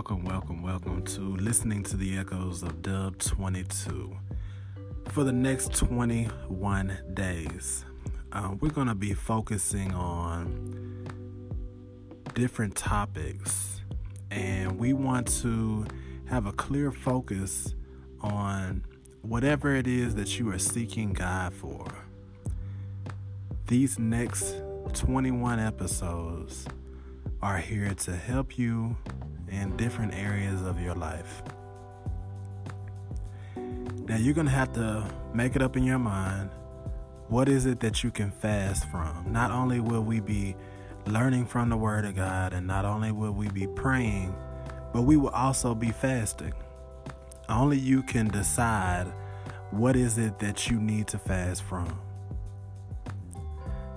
Welcome, welcome, welcome to listening to the echoes of Dub 22. For the next 21 days, uh, we're going to be focusing on different topics, and we want to have a clear focus on whatever it is that you are seeking God for. These next 21 episodes are here to help you in different areas of your life. Now, you're going to have to make it up in your mind what is it that you can fast from? Not only will we be learning from the Word of God, and not only will we be praying, but we will also be fasting. Only you can decide what is it that you need to fast from.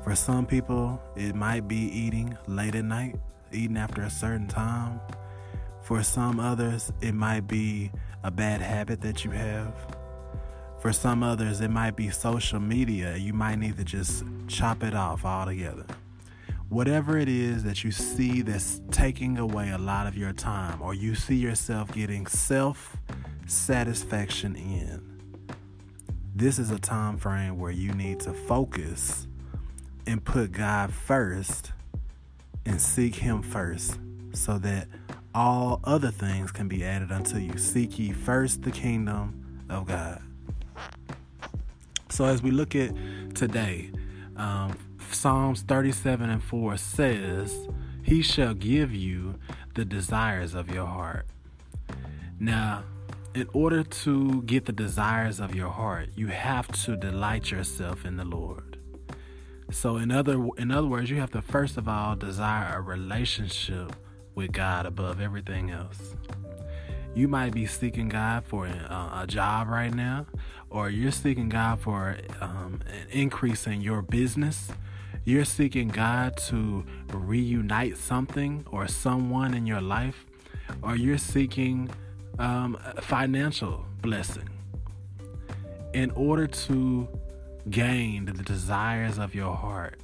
For some people, it might be eating late at night, eating after a certain time. For some others, it might be a bad habit that you have. For some others, it might be social media. You might need to just chop it off altogether. Whatever it is that you see that's taking away a lot of your time, or you see yourself getting self satisfaction in, this is a time frame where you need to focus and put God first and seek Him first so that all other things can be added unto you. Seek ye first the kingdom of God. So, as we look at today, um, Psalms 37 and 4 says, He shall give you the desires of your heart. Now, in order to get the desires of your heart, you have to delight yourself in the Lord. So, in other in other words, you have to first of all desire a relationship with God above everything else. You might be seeking God for a, a job right now, or you're seeking God for um, an increase in your business. You're seeking God to reunite something or someone in your life, or you're seeking um, financial blessing. In order to gain the desires of your heart,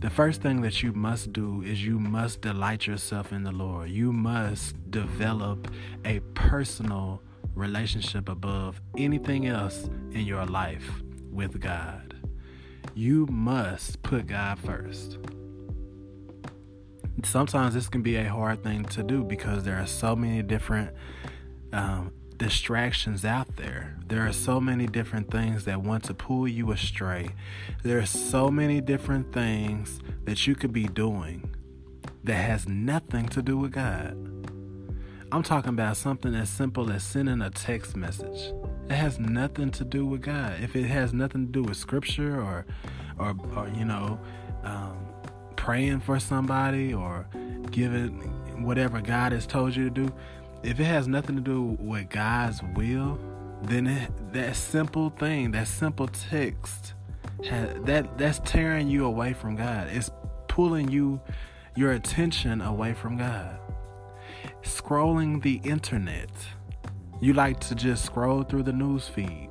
the first thing that you must do is you must delight yourself in the Lord. You must develop a personal relationship above anything else in your life with God. You must put God first. Sometimes this can be a hard thing to do because there are so many different um, distractions out there. There are so many different things that want to pull you astray. There are so many different things that you could be doing that has nothing to do with God. I'm talking about something as simple as sending a text message. It has nothing to do with God. If it has nothing to do with scripture or or, or you know, um, praying for somebody or giving whatever God has told you to do, if it has nothing to do with God's will, then it, that simple thing, that simple text, that that's tearing you away from God. It's pulling you your attention away from God. Scrolling the internet. You like to just scroll through the news feed.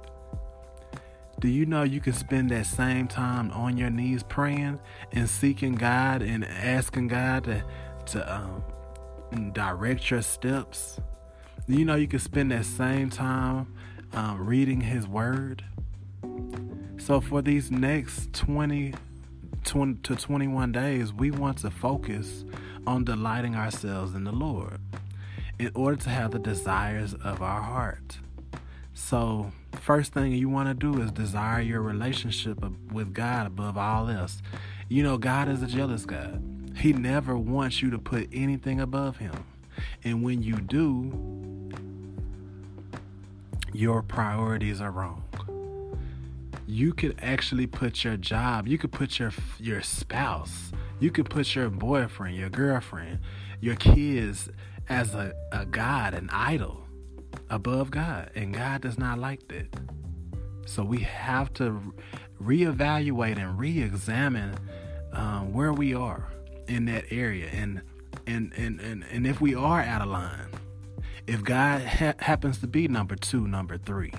Do you know you can spend that same time on your knees praying and seeking God and asking God to, to um, direct your steps. You know, you can spend that same time um, reading His Word. So, for these next 20, 20 to 21 days, we want to focus on delighting ourselves in the Lord in order to have the desires of our heart. So, first thing you want to do is desire your relationship with God above all else. You know, God is a jealous God. He never wants you to put anything above him. And when you do, your priorities are wrong. You could actually put your job, you could put your your spouse, you could put your boyfriend, your girlfriend, your kids as a, a God, an idol above God. And God does not like that. So we have to reevaluate and re examine um, where we are in that area and and and and, and if we are out of line if god ha- happens to be number two number three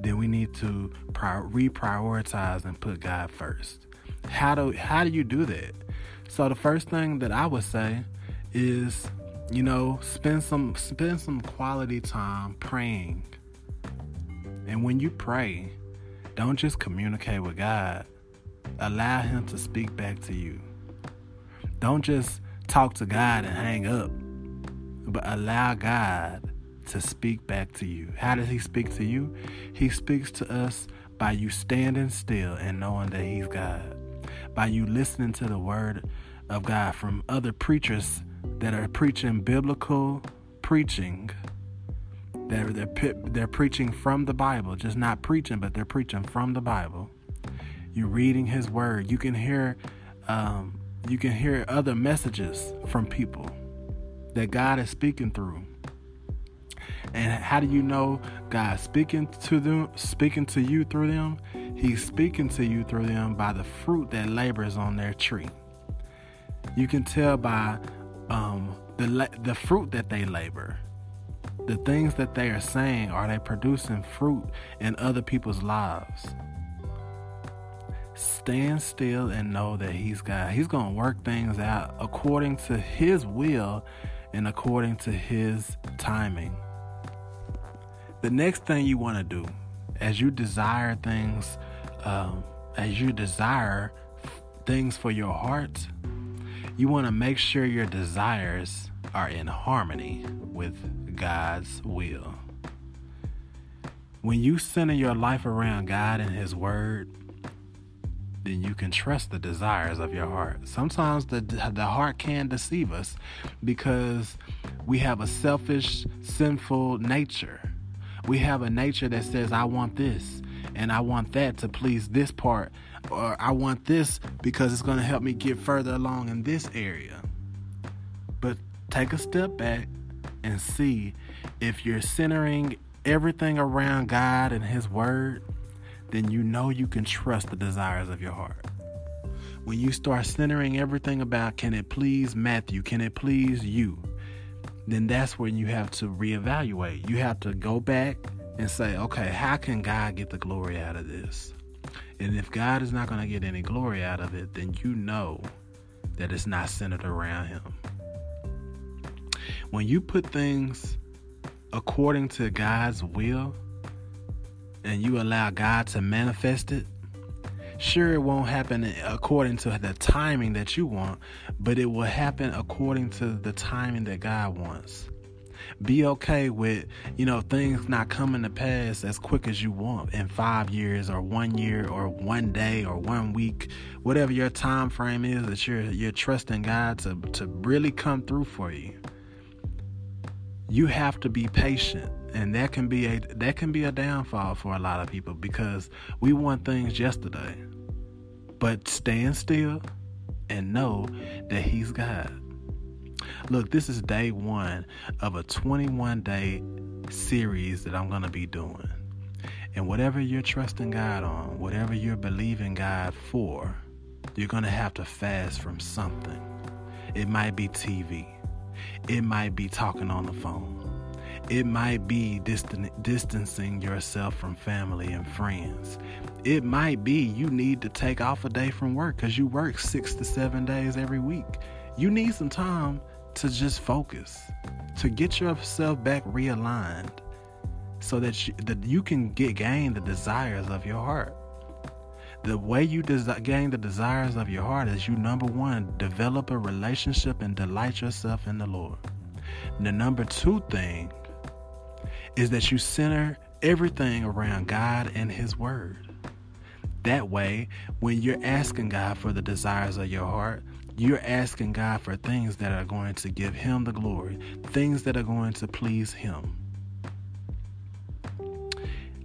then we need to pri- reprioritize and put god first how do how do you do that so the first thing that i would say is You know, spend some spend some quality time praying. And when you pray, don't just communicate with God. Allow him to speak back to you. Don't just talk to God and hang up, but allow God to speak back to you. How does he speak to you? He speaks to us by you standing still and knowing that he's God. By you listening to the word of God from other preachers that are preaching biblical preaching. They're, they're, they're preaching from the Bible, just not preaching, but they're preaching from the Bible. You're reading His Word. You can hear, um, you can hear other messages from people that God is speaking through. And how do you know God speaking to them, speaking to you through them? He's speaking to you through them by the fruit that labors on their tree. You can tell by um, the the fruit that they labor, the things that they are saying. Are they producing fruit in other people's lives? Stand still and know that He's God. He's going to work things out according to His will and according to His timing. The next thing you want to do as you desire things, um, as you desire things for your heart, you want to make sure your desires are in harmony with God's will. When you center your life around God and His Word, then you can trust the desires of your heart. Sometimes the, the heart can deceive us because we have a selfish, sinful nature. We have a nature that says, I want this and I want that to please this part or I want this because it's going to help me get further along in this area. But take a step back and see if you're centering everything around God and His Word, then you know you can trust the desires of your heart. When you start centering everything about can it please Matthew, can it please you, then that's when you have to reevaluate. You have to go back and say, okay, how can God get the glory out of this? And if God is not going to get any glory out of it, then you know that it's not centered around Him. When you put things according to God's will and you allow God to manifest it, sure, it won't happen according to the timing that you want, but it will happen according to the timing that God wants. Be okay with, you know, things not coming to pass as quick as you want in five years or one year or one day or one week, whatever your time frame is that you're you're trusting God to, to really come through for you. You have to be patient and that can be a that can be a downfall for a lot of people because we want things yesterday. But stand still and know that he's God. Look, this is day one of a 21 day series that I'm going to be doing. And whatever you're trusting God on, whatever you're believing God for, you're going to have to fast from something. It might be TV, it might be talking on the phone. It might be distan- distancing yourself from family and friends. It might be you need to take off a day from work because you work six to seven days every week. You need some time to just focus, to get yourself back realigned so that you, that you can get gain the desires of your heart. The way you des- gain the desires of your heart is you number one develop a relationship and delight yourself in the Lord. The number two thing is that you center everything around God and His Word. That way, when you're asking God for the desires of your heart, you're asking God for things that are going to give Him the glory, things that are going to please Him.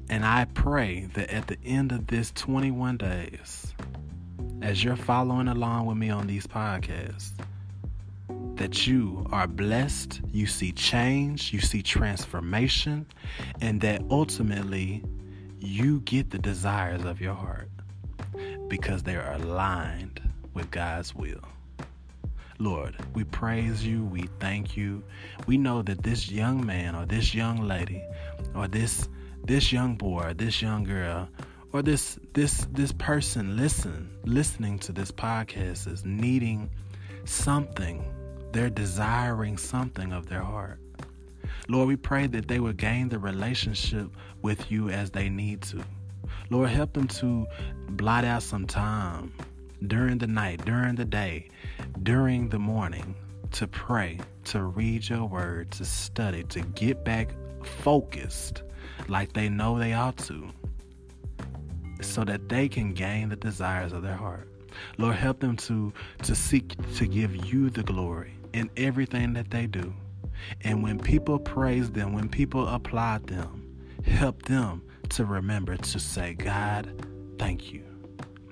And I pray that at the end of this 21 days, as you're following along with me on these podcasts, that you are blessed, you see change, you see transformation, and that ultimately you get the desires of your heart because they are aligned with God's will. Lord, we praise you, we thank you. We know that this young man or this young lady or this this young boy or this young girl or this this this person listen listening to this podcast is needing something They're desiring something of their heart. Lord, we pray that they would gain the relationship with you as they need to. Lord, help them to blot out some time during the night, during the day, during the morning to pray, to read your word, to study, to get back focused like they know they ought to, so that they can gain the desires of their heart. Lord, help them to, to seek to give you the glory in everything that they do. And when people praise them, when people applaud them, help them to remember to say, God, thank you.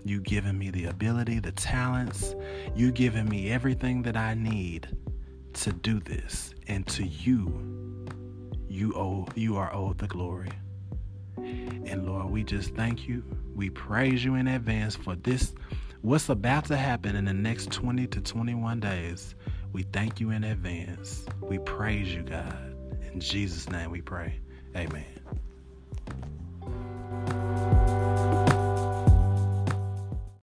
You given me the ability, the talents. You given me everything that I need to do this. And to you, you owe you are owed the glory. And Lord, we just thank you. We praise you in advance for this what's about to happen in the next 20 to 21 days. We thank you in advance. We praise you, God. In Jesus' name we pray. Amen.